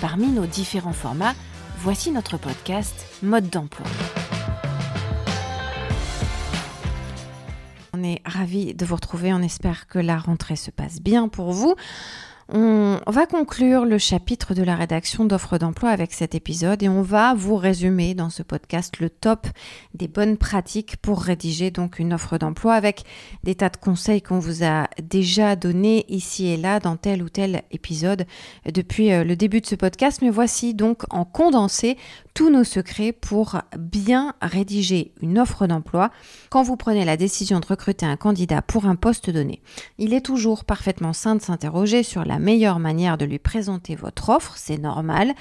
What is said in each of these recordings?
Parmi nos différents formats, voici notre podcast Mode d'emploi. On est ravis de vous retrouver, on espère que la rentrée se passe bien pour vous. On va conclure le chapitre de la rédaction d'offres d'emploi avec cet épisode et on va vous résumer dans ce podcast le top des bonnes pratiques pour rédiger donc une offre d'emploi avec des tas de conseils qu'on vous a déjà donnés ici et là dans tel ou tel épisode depuis euh, le début de ce podcast. Mais voici donc en condensé tous nos secrets pour bien rédiger une offre d'emploi quand vous prenez la décision de recruter un candidat pour un poste donné. Il est toujours parfaitement sain de s'interroger sur la meilleure manière de lui présenter votre offre, c'est normal.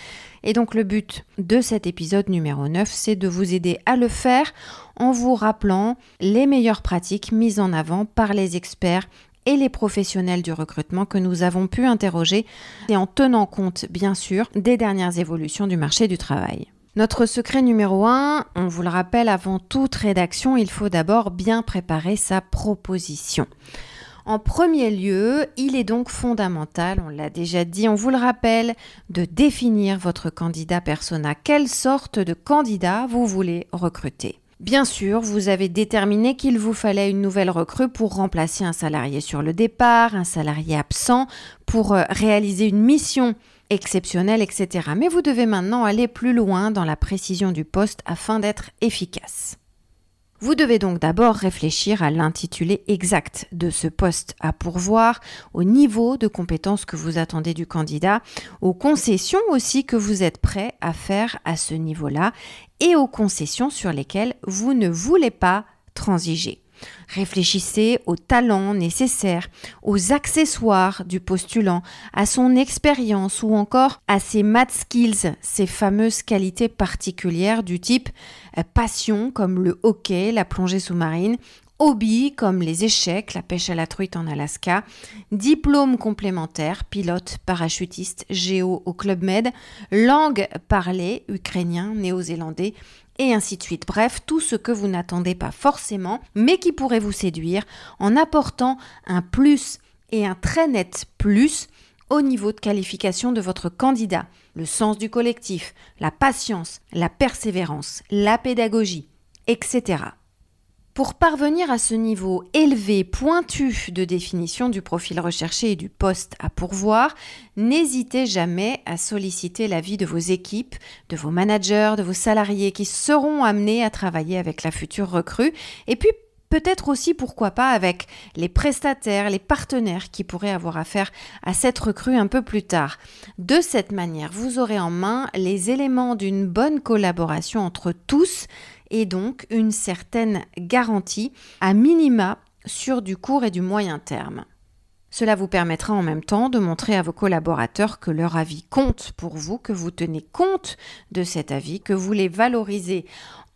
Et donc le but de cet épisode numéro 9, c'est de vous aider à le faire en vous rappelant les meilleures pratiques mises en avant par les experts et les professionnels du recrutement que nous avons pu interroger et en tenant compte bien sûr des dernières évolutions du marché du travail. Notre secret numéro 1, on vous le rappelle, avant toute rédaction, il faut d'abord bien préparer sa proposition. En premier lieu, il est donc fondamental, on l'a déjà dit, on vous le rappelle, de définir votre candidat persona. Quelle sorte de candidat vous voulez recruter? Bien sûr, vous avez déterminé qu'il vous fallait une nouvelle recrue pour remplacer un salarié sur le départ, un salarié absent, pour euh, réaliser une mission exceptionnelle, etc. Mais vous devez maintenant aller plus loin dans la précision du poste afin d'être efficace. Vous devez donc d'abord réfléchir à l'intitulé exact de ce poste à pourvoir, au niveau de compétences que vous attendez du candidat, aux concessions aussi que vous êtes prêt à faire à ce niveau-là et aux concessions sur lesquelles vous ne voulez pas transiger. Réfléchissez aux talents nécessaires, aux accessoires du postulant, à son expérience ou encore à ses math skills, ces fameuses qualités particulières du type euh, passion comme le hockey, la plongée sous-marine, hobby comme les échecs, la pêche à la truite en Alaska, diplôme complémentaire, pilote, parachutiste, géo au Club Med, langue parlée, ukrainien, néo-zélandais, et ainsi de suite. Bref, tout ce que vous n'attendez pas forcément, mais qui pourrait vous séduire en apportant un plus et un très net plus au niveau de qualification de votre candidat. Le sens du collectif, la patience, la persévérance, la pédagogie, etc. Pour parvenir à ce niveau élevé, pointu de définition du profil recherché et du poste à pourvoir, n'hésitez jamais à solliciter l'avis de vos équipes, de vos managers, de vos salariés qui seront amenés à travailler avec la future recrue, et puis peut-être aussi, pourquoi pas, avec les prestataires, les partenaires qui pourraient avoir affaire à cette recrue un peu plus tard. De cette manière, vous aurez en main les éléments d'une bonne collaboration entre tous et donc une certaine garantie à minima sur du court et du moyen terme. Cela vous permettra en même temps de montrer à vos collaborateurs que leur avis compte pour vous, que vous tenez compte de cet avis, que vous les valorisez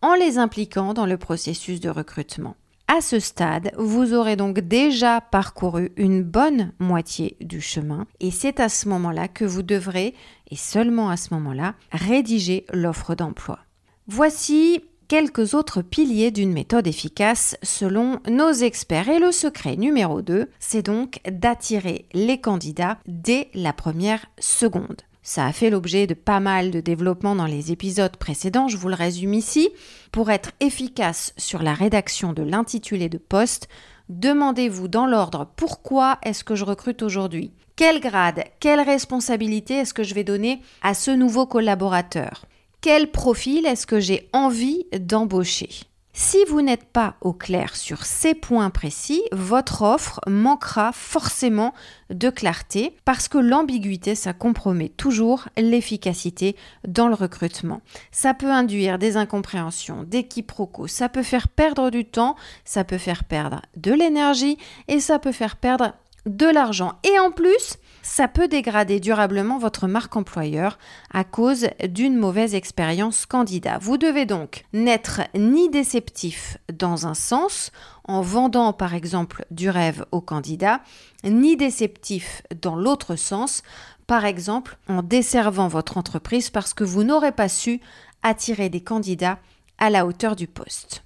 en les impliquant dans le processus de recrutement. À ce stade, vous aurez donc déjà parcouru une bonne moitié du chemin et c'est à ce moment-là que vous devrez, et seulement à ce moment-là, rédiger l'offre d'emploi. Voici quelques autres piliers d'une méthode efficace selon nos experts. Et le secret numéro 2, c'est donc d'attirer les candidats dès la première seconde. Ça a fait l'objet de pas mal de développement dans les épisodes précédents, je vous le résume ici. Pour être efficace sur la rédaction de l'intitulé de poste, demandez-vous dans l'ordre pourquoi est-ce que je recrute aujourd'hui? Quel grade, quelle responsabilité est-ce que je vais donner à ce nouveau collaborateur? Quel profil est-ce que j'ai envie d'embaucher? Si vous n'êtes pas au clair sur ces points précis, votre offre manquera forcément de clarté parce que l'ambiguïté, ça compromet toujours l'efficacité dans le recrutement. Ça peut induire des incompréhensions, des quiproquos, ça peut faire perdre du temps, ça peut faire perdre de l'énergie et ça peut faire perdre de l'argent. Et en plus, ça peut dégrader durablement votre marque employeur à cause d'une mauvaise expérience candidat. Vous devez donc n'être ni déceptif dans un sens, en vendant par exemple du rêve au candidat, ni déceptif dans l'autre sens, par exemple en desservant votre entreprise parce que vous n'aurez pas su attirer des candidats à la hauteur du poste.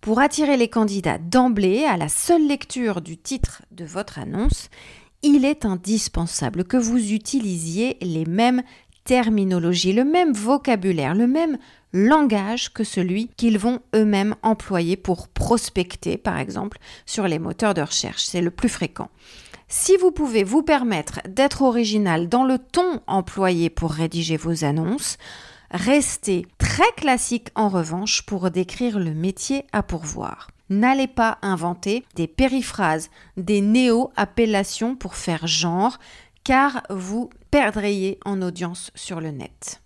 Pour attirer les candidats d'emblée à la seule lecture du titre de votre annonce, il est indispensable que vous utilisiez les mêmes terminologies, le même vocabulaire, le même langage que celui qu'ils vont eux-mêmes employer pour prospecter, par exemple, sur les moteurs de recherche. C'est le plus fréquent. Si vous pouvez vous permettre d'être original dans le ton employé pour rédiger vos annonces, restez très classique en revanche pour décrire le métier à pourvoir. N'allez pas inventer des périphrases, des néo-appellations pour faire genre, car vous perdriez en audience sur le net.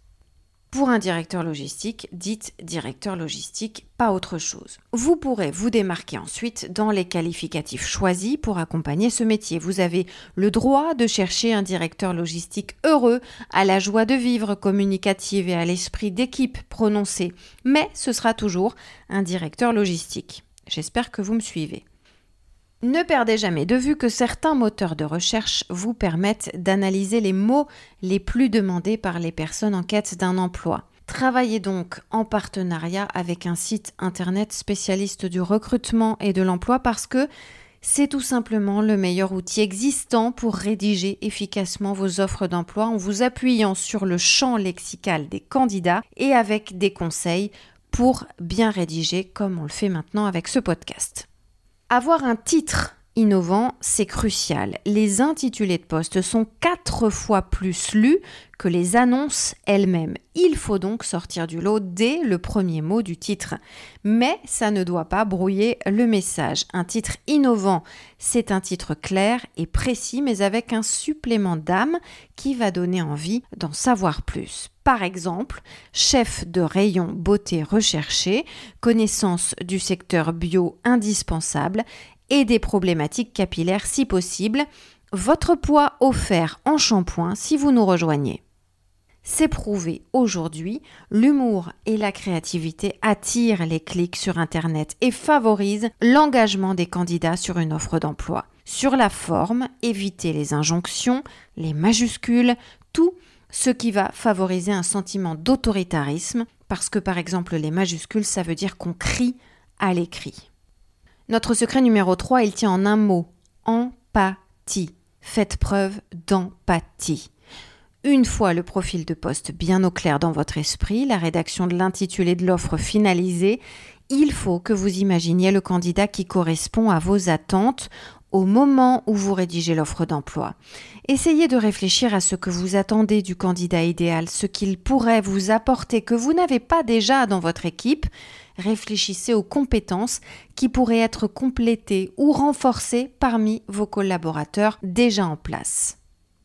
Pour un directeur logistique, dites directeur logistique, pas autre chose. Vous pourrez vous démarquer ensuite dans les qualificatifs choisis pour accompagner ce métier. Vous avez le droit de chercher un directeur logistique heureux, à la joie de vivre communicative et à l'esprit d'équipe prononcé, mais ce sera toujours un directeur logistique. J'espère que vous me suivez. Ne perdez jamais de vue que certains moteurs de recherche vous permettent d'analyser les mots les plus demandés par les personnes en quête d'un emploi. Travaillez donc en partenariat avec un site internet spécialiste du recrutement et de l'emploi parce que c'est tout simplement le meilleur outil existant pour rédiger efficacement vos offres d'emploi en vous appuyant sur le champ lexical des candidats et avec des conseils pour bien rédiger comme on le fait maintenant avec ce podcast. Avoir un titre innovant, c'est crucial. Les intitulés de poste sont quatre fois plus lus que les annonces elles-mêmes. Il faut donc sortir du lot dès le premier mot du titre. Mais ça ne doit pas brouiller le message. Un titre innovant, c'est un titre clair et précis, mais avec un supplément d'âme qui va donner envie d'en savoir plus. Par exemple, chef de rayon beauté recherché, connaissance du secteur bio indispensable et des problématiques capillaires si possible, votre poids offert en shampoing si vous nous rejoignez. C'est prouvé aujourd'hui, l'humour et la créativité attirent les clics sur Internet et favorisent l'engagement des candidats sur une offre d'emploi. Sur la forme, évitez les injonctions, les majuscules, tout ce qui va favoriser un sentiment d'autoritarisme, parce que par exemple les majuscules, ça veut dire qu'on crie à l'écrit. Notre secret numéro 3, il tient en un mot, empathie. Faites preuve d'empathie. Une fois le profil de poste bien au clair dans votre esprit, la rédaction de l'intitulé de l'offre finalisée, il faut que vous imaginiez le candidat qui correspond à vos attentes au moment où vous rédigez l'offre d'emploi. Essayez de réfléchir à ce que vous attendez du candidat idéal, ce qu'il pourrait vous apporter que vous n'avez pas déjà dans votre équipe. Réfléchissez aux compétences qui pourraient être complétées ou renforcées parmi vos collaborateurs déjà en place.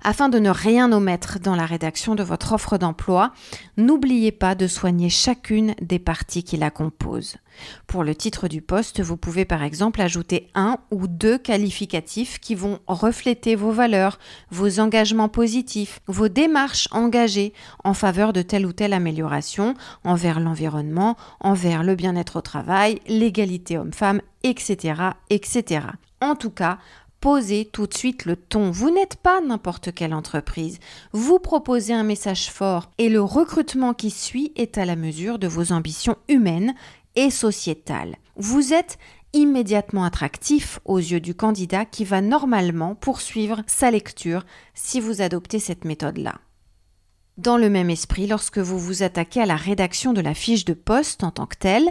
Afin de ne rien omettre dans la rédaction de votre offre d'emploi, n'oubliez pas de soigner chacune des parties qui la composent. Pour le titre du poste, vous pouvez par exemple ajouter un ou deux qualificatifs qui vont refléter vos valeurs, vos engagements positifs, vos démarches engagées en faveur de telle ou telle amélioration envers l'environnement, envers le bien-être au travail, l'égalité homme-femme, etc., etc. En tout cas, posez tout de suite le ton. Vous n'êtes pas n'importe quelle entreprise. Vous proposez un message fort et le recrutement qui suit est à la mesure de vos ambitions humaines et sociétales. Vous êtes immédiatement attractif aux yeux du candidat qui va normalement poursuivre sa lecture si vous adoptez cette méthode-là. Dans le même esprit, lorsque vous vous attaquez à la rédaction de la fiche de poste en tant que telle,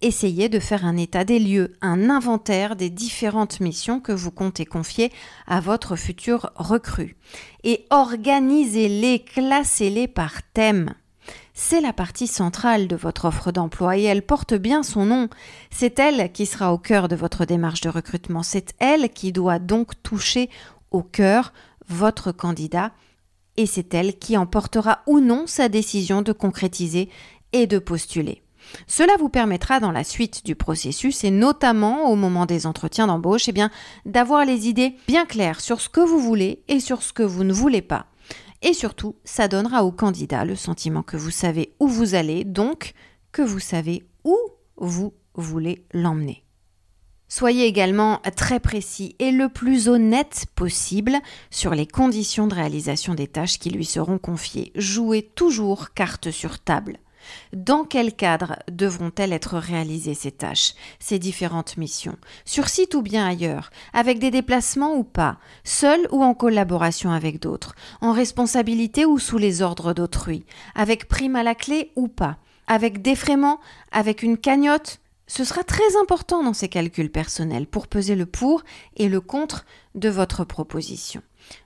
essayez de faire un état des lieux, un inventaire des différentes missions que vous comptez confier à votre futur recrue. Et organisez-les, classez-les par thème. C'est la partie centrale de votre offre d'emploi et elle porte bien son nom. C'est elle qui sera au cœur de votre démarche de recrutement. C'est elle qui doit donc toucher au cœur votre candidat et c'est elle qui emportera ou non sa décision de concrétiser et de postuler. Cela vous permettra dans la suite du processus et notamment au moment des entretiens d'embauche, eh d'avoir les idées bien claires sur ce que vous voulez et sur ce que vous ne voulez pas. Et surtout, ça donnera au candidat le sentiment que vous savez où vous allez, donc que vous savez où vous voulez l'emmener. Soyez également très précis et le plus honnête possible sur les conditions de réalisation des tâches qui lui seront confiées. Jouez toujours carte sur table. Dans quel cadre devront-elles être réalisées ces tâches, ces différentes missions? Sur site ou bien ailleurs? Avec des déplacements ou pas? Seul ou en collaboration avec d'autres? En responsabilité ou sous les ordres d'autrui? Avec prime à la clé ou pas? Avec défraiement? Avec une cagnotte? Ce sera très important dans ces calculs personnels pour peser le pour et le contre de votre proposition.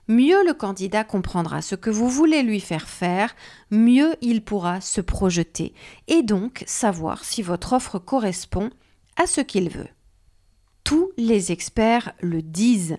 Mieux le candidat comprendra ce que vous voulez lui faire faire, mieux il pourra se projeter et donc savoir si votre offre correspond à ce qu'il veut. Tous les experts le disent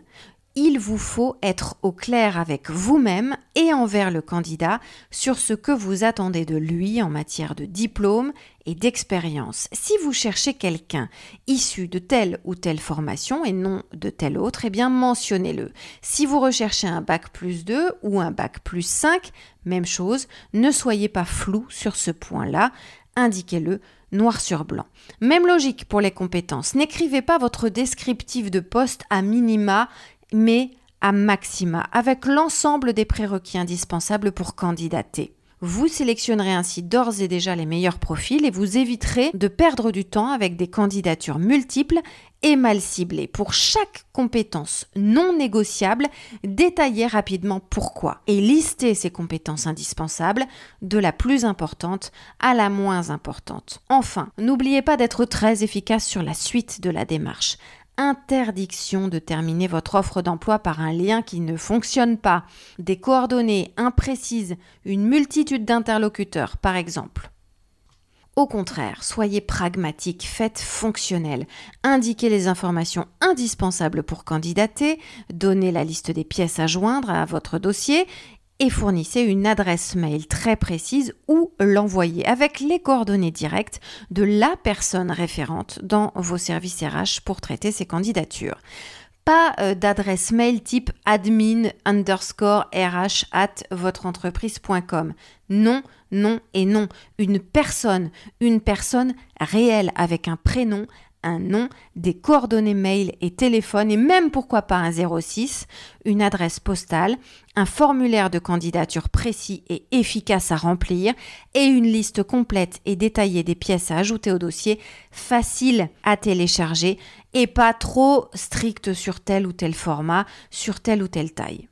il vous faut être au clair avec vous-même et envers le candidat sur ce que vous attendez de lui en matière de diplôme et d'expérience. Si vous cherchez quelqu'un issu de telle ou telle formation et non de telle autre, eh bien mentionnez-le. Si vous recherchez un bac plus 2 ou un bac plus 5, même chose, ne soyez pas flou sur ce point-là, indiquez-le noir sur blanc. Même logique pour les compétences. N'écrivez pas votre descriptif de poste à minima mais à maxima, avec l'ensemble des prérequis indispensables pour candidater. Vous sélectionnerez ainsi d'ores et déjà les meilleurs profils et vous éviterez de perdre du temps avec des candidatures multiples et mal ciblées. Pour chaque compétence non négociable, détaillez rapidement pourquoi et listez ces compétences indispensables de la plus importante à la moins importante. Enfin, n'oubliez pas d'être très efficace sur la suite de la démarche interdiction de terminer votre offre d'emploi par un lien qui ne fonctionne pas, des coordonnées imprécises, une multitude d'interlocuteurs par exemple. Au contraire, soyez pragmatique, faites fonctionnel, indiquez les informations indispensables pour candidater, donnez la liste des pièces à joindre à votre dossier et fournissez une adresse mail très précise où l'envoyer avec les coordonnées directes de la personne référente dans vos services RH pour traiter ces candidatures. Pas euh, d'adresse mail type admin underscore RH at entreprise.com. Non, non et non. Une personne, une personne réelle avec un prénom, un nom, des coordonnées mail et téléphone et même pourquoi pas un 06, une adresse postale, un formulaire de candidature précis et efficace à remplir et une liste complète et détaillée des pièces à ajouter au dossier, facile à télécharger et pas trop stricte sur tel ou tel format, sur telle ou telle taille.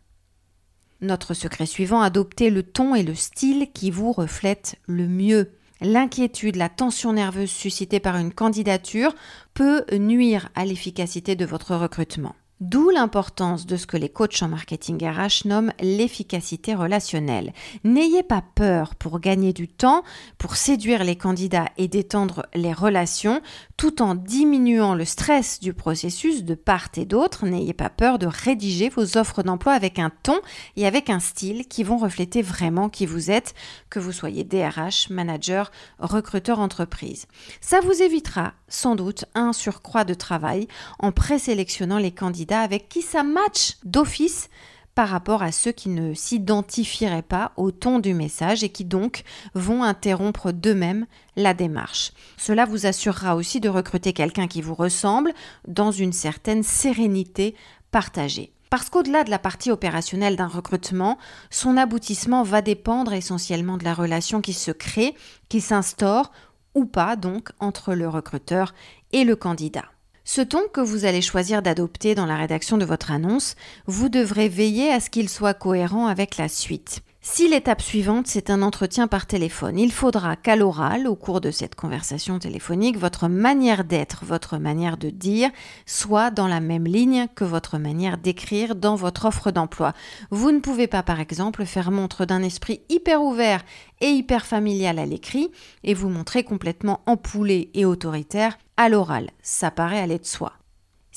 Notre secret suivant, adoptez le ton et le style qui vous reflètent le mieux. L'inquiétude, la tension nerveuse suscitée par une candidature peut nuire à l'efficacité de votre recrutement. D'où l'importance de ce que les coachs en marketing RH nomment l'efficacité relationnelle. N'ayez pas peur pour gagner du temps, pour séduire les candidats et détendre les relations, tout en diminuant le stress du processus de part et d'autre. N'ayez pas peur de rédiger vos offres d'emploi avec un ton et avec un style qui vont refléter vraiment qui vous êtes, que vous soyez DRH, manager, recruteur entreprise. Ça vous évitera sans doute un surcroît de travail en présélectionnant les candidats avec qui ça match d'office par rapport à ceux qui ne s'identifieraient pas au ton du message et qui donc vont interrompre d'eux-mêmes la démarche. Cela vous assurera aussi de recruter quelqu'un qui vous ressemble dans une certaine sérénité partagée. Parce qu'au-delà de la partie opérationnelle d'un recrutement, son aboutissement va dépendre essentiellement de la relation qui se crée, qui s'instaure ou pas donc entre le recruteur et le candidat. Ce ton que vous allez choisir d'adopter dans la rédaction de votre annonce, vous devrez veiller à ce qu'il soit cohérent avec la suite. Si l'étape suivante, c'est un entretien par téléphone, il faudra qu'à l'oral, au cours de cette conversation téléphonique, votre manière d'être, votre manière de dire soit dans la même ligne que votre manière d'écrire dans votre offre d'emploi. Vous ne pouvez pas, par exemple, faire montre d'un esprit hyper ouvert et hyper familial à l'écrit et vous montrer complètement empoulé et autoritaire à l'oral. Ça paraît aller de soi.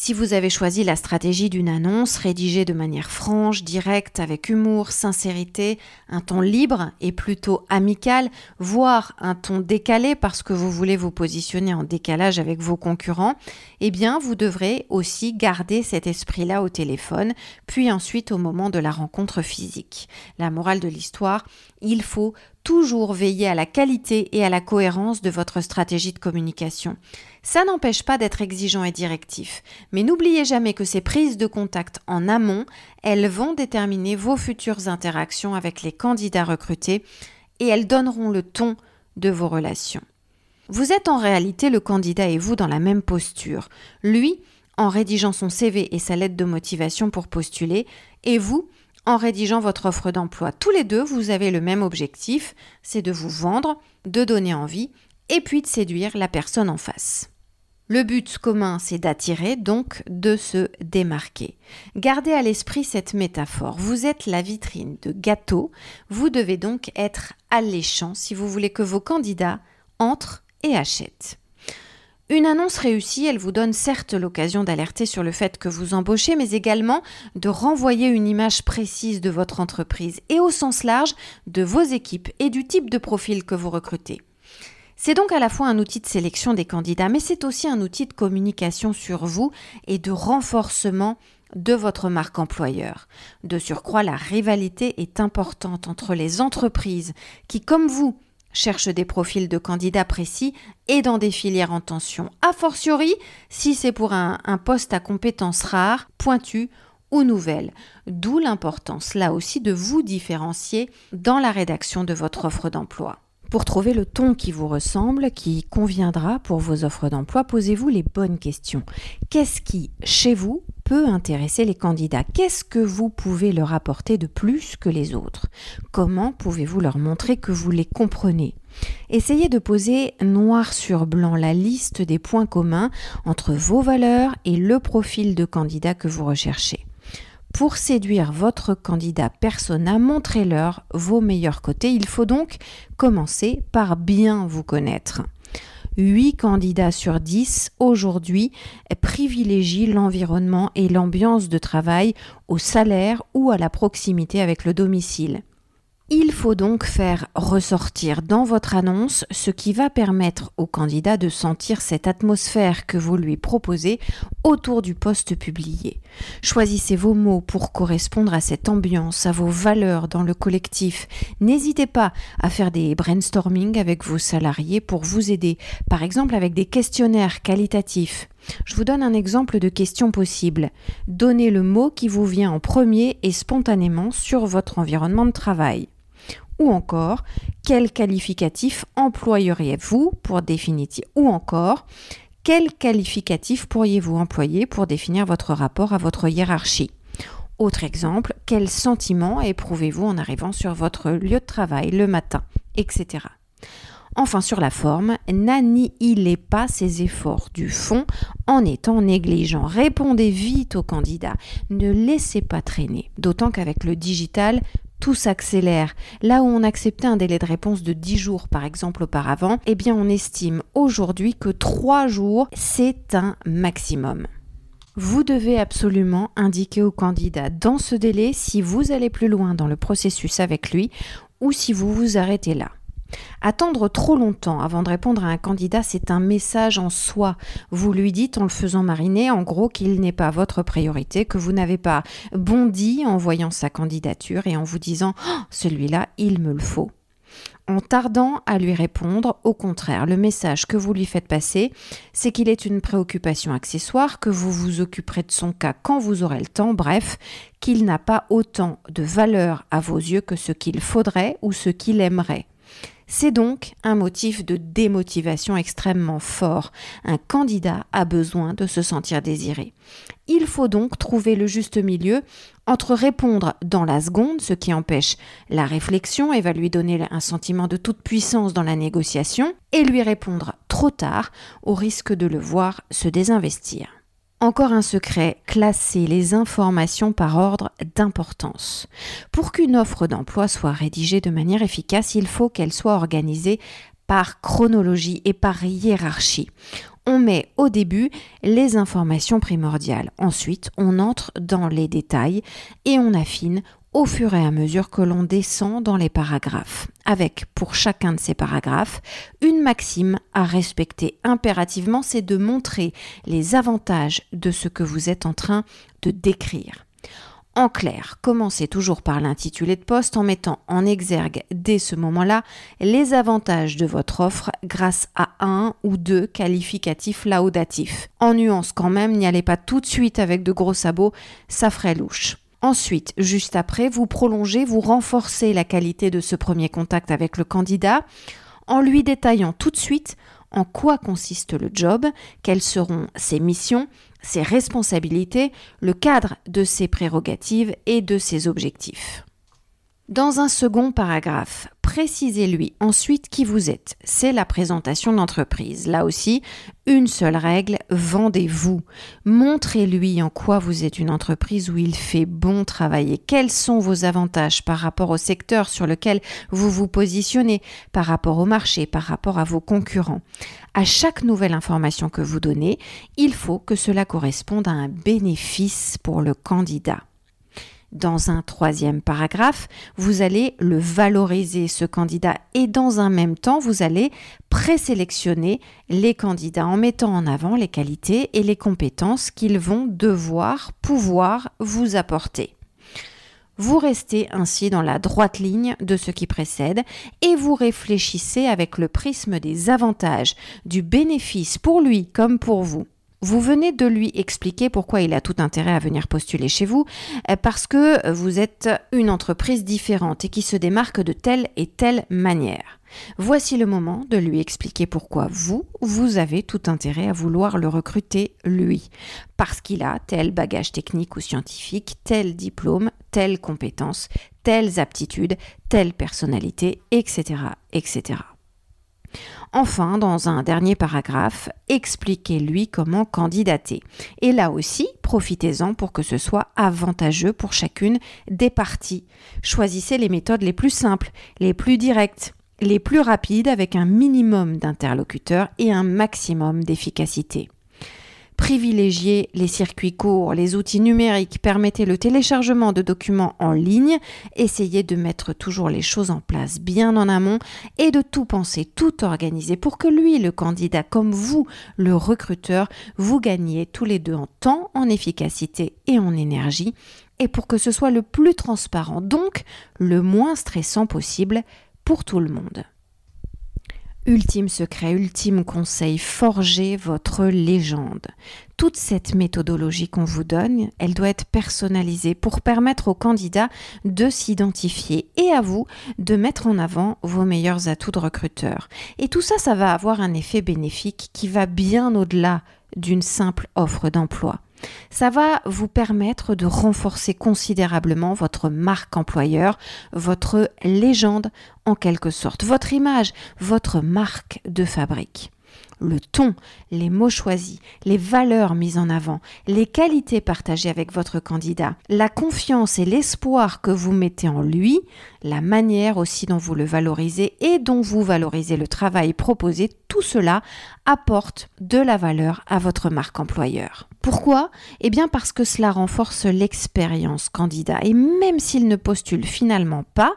Si vous avez choisi la stratégie d'une annonce rédigée de manière franche, directe, avec humour, sincérité, un ton libre et plutôt amical, voire un ton décalé parce que vous voulez vous positionner en décalage avec vos concurrents, eh bien vous devrez aussi garder cet esprit-là au téléphone, puis ensuite au moment de la rencontre physique. La morale de l'histoire, il faut toujours veiller à la qualité et à la cohérence de votre stratégie de communication. Ça n'empêche pas d'être exigeant et directif, mais n'oubliez jamais que ces prises de contact en amont, elles vont déterminer vos futures interactions avec les candidats recrutés et elles donneront le ton de vos relations. Vous êtes en réalité le candidat et vous dans la même posture. Lui, en rédigeant son CV et sa lettre de motivation pour postuler, et vous, en rédigeant votre offre d'emploi. Tous les deux, vous avez le même objectif, c'est de vous vendre, de donner envie et puis de séduire la personne en face. Le but commun, c'est d'attirer, donc de se démarquer. Gardez à l'esprit cette métaphore. Vous êtes la vitrine de gâteau, vous devez donc être alléchant si vous voulez que vos candidats entrent et achètent. Une annonce réussie, elle vous donne certes l'occasion d'alerter sur le fait que vous embauchez, mais également de renvoyer une image précise de votre entreprise et au sens large de vos équipes et du type de profil que vous recrutez. C'est donc à la fois un outil de sélection des candidats, mais c'est aussi un outil de communication sur vous et de renforcement de votre marque employeur. De surcroît, la rivalité est importante entre les entreprises qui, comme vous, cherche des profils de candidats précis et dans des filières en tension. A fortiori, si c'est pour un, un poste à compétences rares, pointues ou nouvelles. D'où l'importance là aussi de vous différencier dans la rédaction de votre offre d'emploi. Pour trouver le ton qui vous ressemble, qui conviendra pour vos offres d'emploi, posez-vous les bonnes questions. Qu'est-ce qui, chez vous, intéresser les candidats Qu'est-ce que vous pouvez leur apporter de plus que les autres? Comment pouvez-vous leur montrer que vous les comprenez? Essayez de poser noir sur blanc la liste des points communs entre vos valeurs et le profil de candidat que vous recherchez. Pour séduire votre candidat persona, montrez-leur vos meilleurs côtés. Il faut donc commencer par bien vous connaître. 8 candidats sur 10 aujourd'hui privilégient l'environnement et l'ambiance de travail au salaire ou à la proximité avec le domicile. Il faut donc faire ressortir dans votre annonce ce qui va permettre au candidat de sentir cette atmosphère que vous lui proposez autour du poste publié. Choisissez vos mots pour correspondre à cette ambiance, à vos valeurs dans le collectif. N'hésitez pas à faire des brainstorming avec vos salariés pour vous aider, par exemple avec des questionnaires qualitatifs. Je vous donne un exemple de question possible. Donnez le mot qui vous vient en premier et spontanément sur votre environnement de travail. Ou encore, quel qualificatif employeriez-vous pour définir Ou encore, quel qualificatif pourriez-vous employer pour définir votre rapport à votre hiérarchie? Autre exemple, quel sentiment éprouvez-vous en arrivant sur votre lieu de travail le matin, etc. Enfin, sur la forme, n'annihilez pas ces efforts du fond en étant négligent. Répondez vite aux candidats. Ne laissez pas traîner. D'autant qu'avec le digital, tout s'accélère. Là où on acceptait un délai de réponse de 10 jours par exemple auparavant, eh bien on estime aujourd'hui que 3 jours, c'est un maximum. Vous devez absolument indiquer au candidat dans ce délai si vous allez plus loin dans le processus avec lui ou si vous vous arrêtez là. Attendre trop longtemps avant de répondre à un candidat, c'est un message en soi. Vous lui dites en le faisant mariner, en gros, qu'il n'est pas votre priorité, que vous n'avez pas bondi en voyant sa candidature et en vous disant oh, celui-là, il me le faut. En tardant à lui répondre, au contraire, le message que vous lui faites passer, c'est qu'il est une préoccupation accessoire, que vous vous occuperez de son cas quand vous aurez le temps, bref, qu'il n'a pas autant de valeur à vos yeux que ce qu'il faudrait ou ce qu'il aimerait. C'est donc un motif de démotivation extrêmement fort. Un candidat a besoin de se sentir désiré. Il faut donc trouver le juste milieu entre répondre dans la seconde, ce qui empêche la réflexion et va lui donner un sentiment de toute puissance dans la négociation, et lui répondre trop tard au risque de le voir se désinvestir. Encore un secret, classer les informations par ordre d'importance. Pour qu'une offre d'emploi soit rédigée de manière efficace, il faut qu'elle soit organisée par chronologie et par hiérarchie. On met au début les informations primordiales. Ensuite, on entre dans les détails et on affine au fur et à mesure que l'on descend dans les paragraphes, avec pour chacun de ces paragraphes une maxime à respecter impérativement, c'est de montrer les avantages de ce que vous êtes en train de décrire. En clair, commencez toujours par l'intitulé de poste en mettant en exergue dès ce moment-là les avantages de votre offre grâce à un ou deux qualificatifs laudatifs. En nuance quand même, n'y allez pas tout de suite avec de gros sabots, ça ferait louche. Ensuite, juste après, vous prolongez, vous renforcez la qualité de ce premier contact avec le candidat en lui détaillant tout de suite en quoi consiste le job, quelles seront ses missions, ses responsabilités, le cadre de ses prérogatives et de ses objectifs. Dans un second paragraphe, précisez-lui ensuite qui vous êtes. C'est la présentation d'entreprise. Là aussi, une seule règle, vendez-vous. Montrez-lui en quoi vous êtes une entreprise où il fait bon travailler. Quels sont vos avantages par rapport au secteur sur lequel vous vous positionnez, par rapport au marché, par rapport à vos concurrents? À chaque nouvelle information que vous donnez, il faut que cela corresponde à un bénéfice pour le candidat. Dans un troisième paragraphe, vous allez le valoriser, ce candidat, et dans un même temps, vous allez présélectionner les candidats en mettant en avant les qualités et les compétences qu'ils vont devoir, pouvoir vous apporter. Vous restez ainsi dans la droite ligne de ce qui précède et vous réfléchissez avec le prisme des avantages, du bénéfice pour lui comme pour vous. Vous venez de lui expliquer pourquoi il a tout intérêt à venir postuler chez vous, euh, parce que vous êtes une entreprise différente et qui se démarque de telle et telle manière. Voici le moment de lui expliquer pourquoi vous, vous avez tout intérêt à vouloir le recruter lui, parce qu'il a tel bagage technique ou scientifique, tel diplôme, telle compétence, telles aptitudes, telle personnalité, etc., etc. Enfin, dans un dernier paragraphe, expliquez-lui comment candidater. Et là aussi, profitez-en pour que ce soit avantageux pour chacune des parties. Choisissez les méthodes les plus simples, les plus directes, les plus rapides avec un minimum d'interlocuteurs et un maximum d'efficacité. Privilégiez les circuits courts, les outils numériques, permettez le téléchargement de documents en ligne, essayez de mettre toujours les choses en place bien en amont et de tout penser, tout organiser pour que lui, le candidat, comme vous, le recruteur, vous gagniez tous les deux en temps, en efficacité et en énergie, et pour que ce soit le plus transparent, donc le moins stressant possible pour tout le monde. Ultime secret, ultime conseil, forgez votre légende. Toute cette méthodologie qu'on vous donne, elle doit être personnalisée pour permettre aux candidats de s'identifier et à vous de mettre en avant vos meilleurs atouts de recruteur. Et tout ça, ça va avoir un effet bénéfique qui va bien au-delà d'une simple offre d'emploi. Ça va vous permettre de renforcer considérablement votre marque employeur, votre légende en quelque sorte, votre image, votre marque de fabrique le ton, les mots choisis, les valeurs mises en avant, les qualités partagées avec votre candidat, la confiance et l'espoir que vous mettez en lui, la manière aussi dont vous le valorisez et dont vous valorisez le travail proposé, tout cela apporte de la valeur à votre marque employeur. Pourquoi? Eh bien parce que cela renforce l'expérience candidat et même s'il ne postule finalement pas,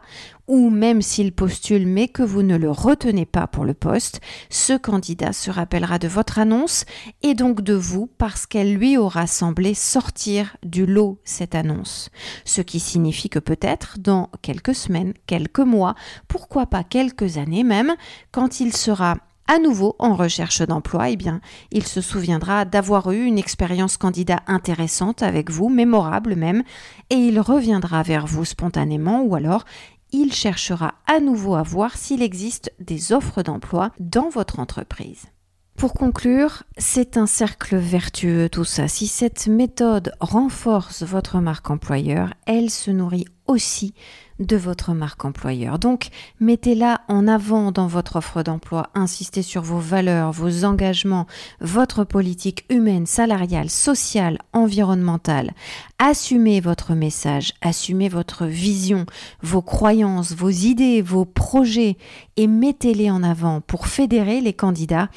ou même s'il postule mais que vous ne le retenez pas pour le poste, ce candidat se rappellera de votre annonce et donc de vous parce qu'elle lui aura semblé sortir du lot cette annonce. Ce qui signifie que peut-être dans quelques semaines, quelques mois, pourquoi pas quelques années même, quand il sera à nouveau en recherche d'emploi, eh bien, il se souviendra d'avoir eu une expérience candidat intéressante avec vous, mémorable même, et il reviendra vers vous spontanément ou alors il cherchera à nouveau à voir s'il existe des offres d'emploi dans votre entreprise. Pour conclure, c'est un cercle vertueux tout ça. Si cette méthode renforce votre marque employeur, elle se nourrit aussi de votre marque employeur. Donc, mettez-la en avant dans votre offre d'emploi, insistez sur vos valeurs, vos engagements, votre politique humaine, salariale, sociale, environnementale. Assumez votre message, assumez votre vision, vos croyances, vos idées, vos projets et mettez-les en avant pour fédérer les candidats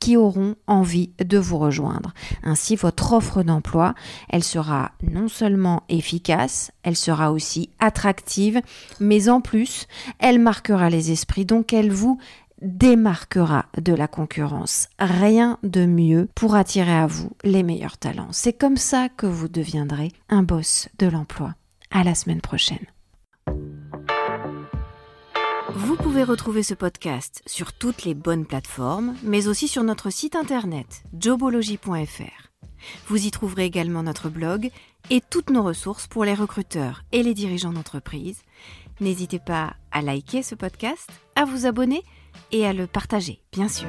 qui auront envie de vous rejoindre. Ainsi, votre offre d'emploi, elle sera non seulement efficace, elle sera aussi attractive, mais en plus, elle marquera les esprits, donc elle vous démarquera de la concurrence. Rien de mieux pour attirer à vous les meilleurs talents. C'est comme ça que vous deviendrez un boss de l'emploi. À la semaine prochaine. Vous pouvez retrouver ce podcast sur toutes les bonnes plateformes, mais aussi sur notre site internet jobology.fr. Vous y trouverez également notre blog et toutes nos ressources pour les recruteurs et les dirigeants d'entreprise. N'hésitez pas à liker ce podcast, à vous abonner et à le partager, bien sûr.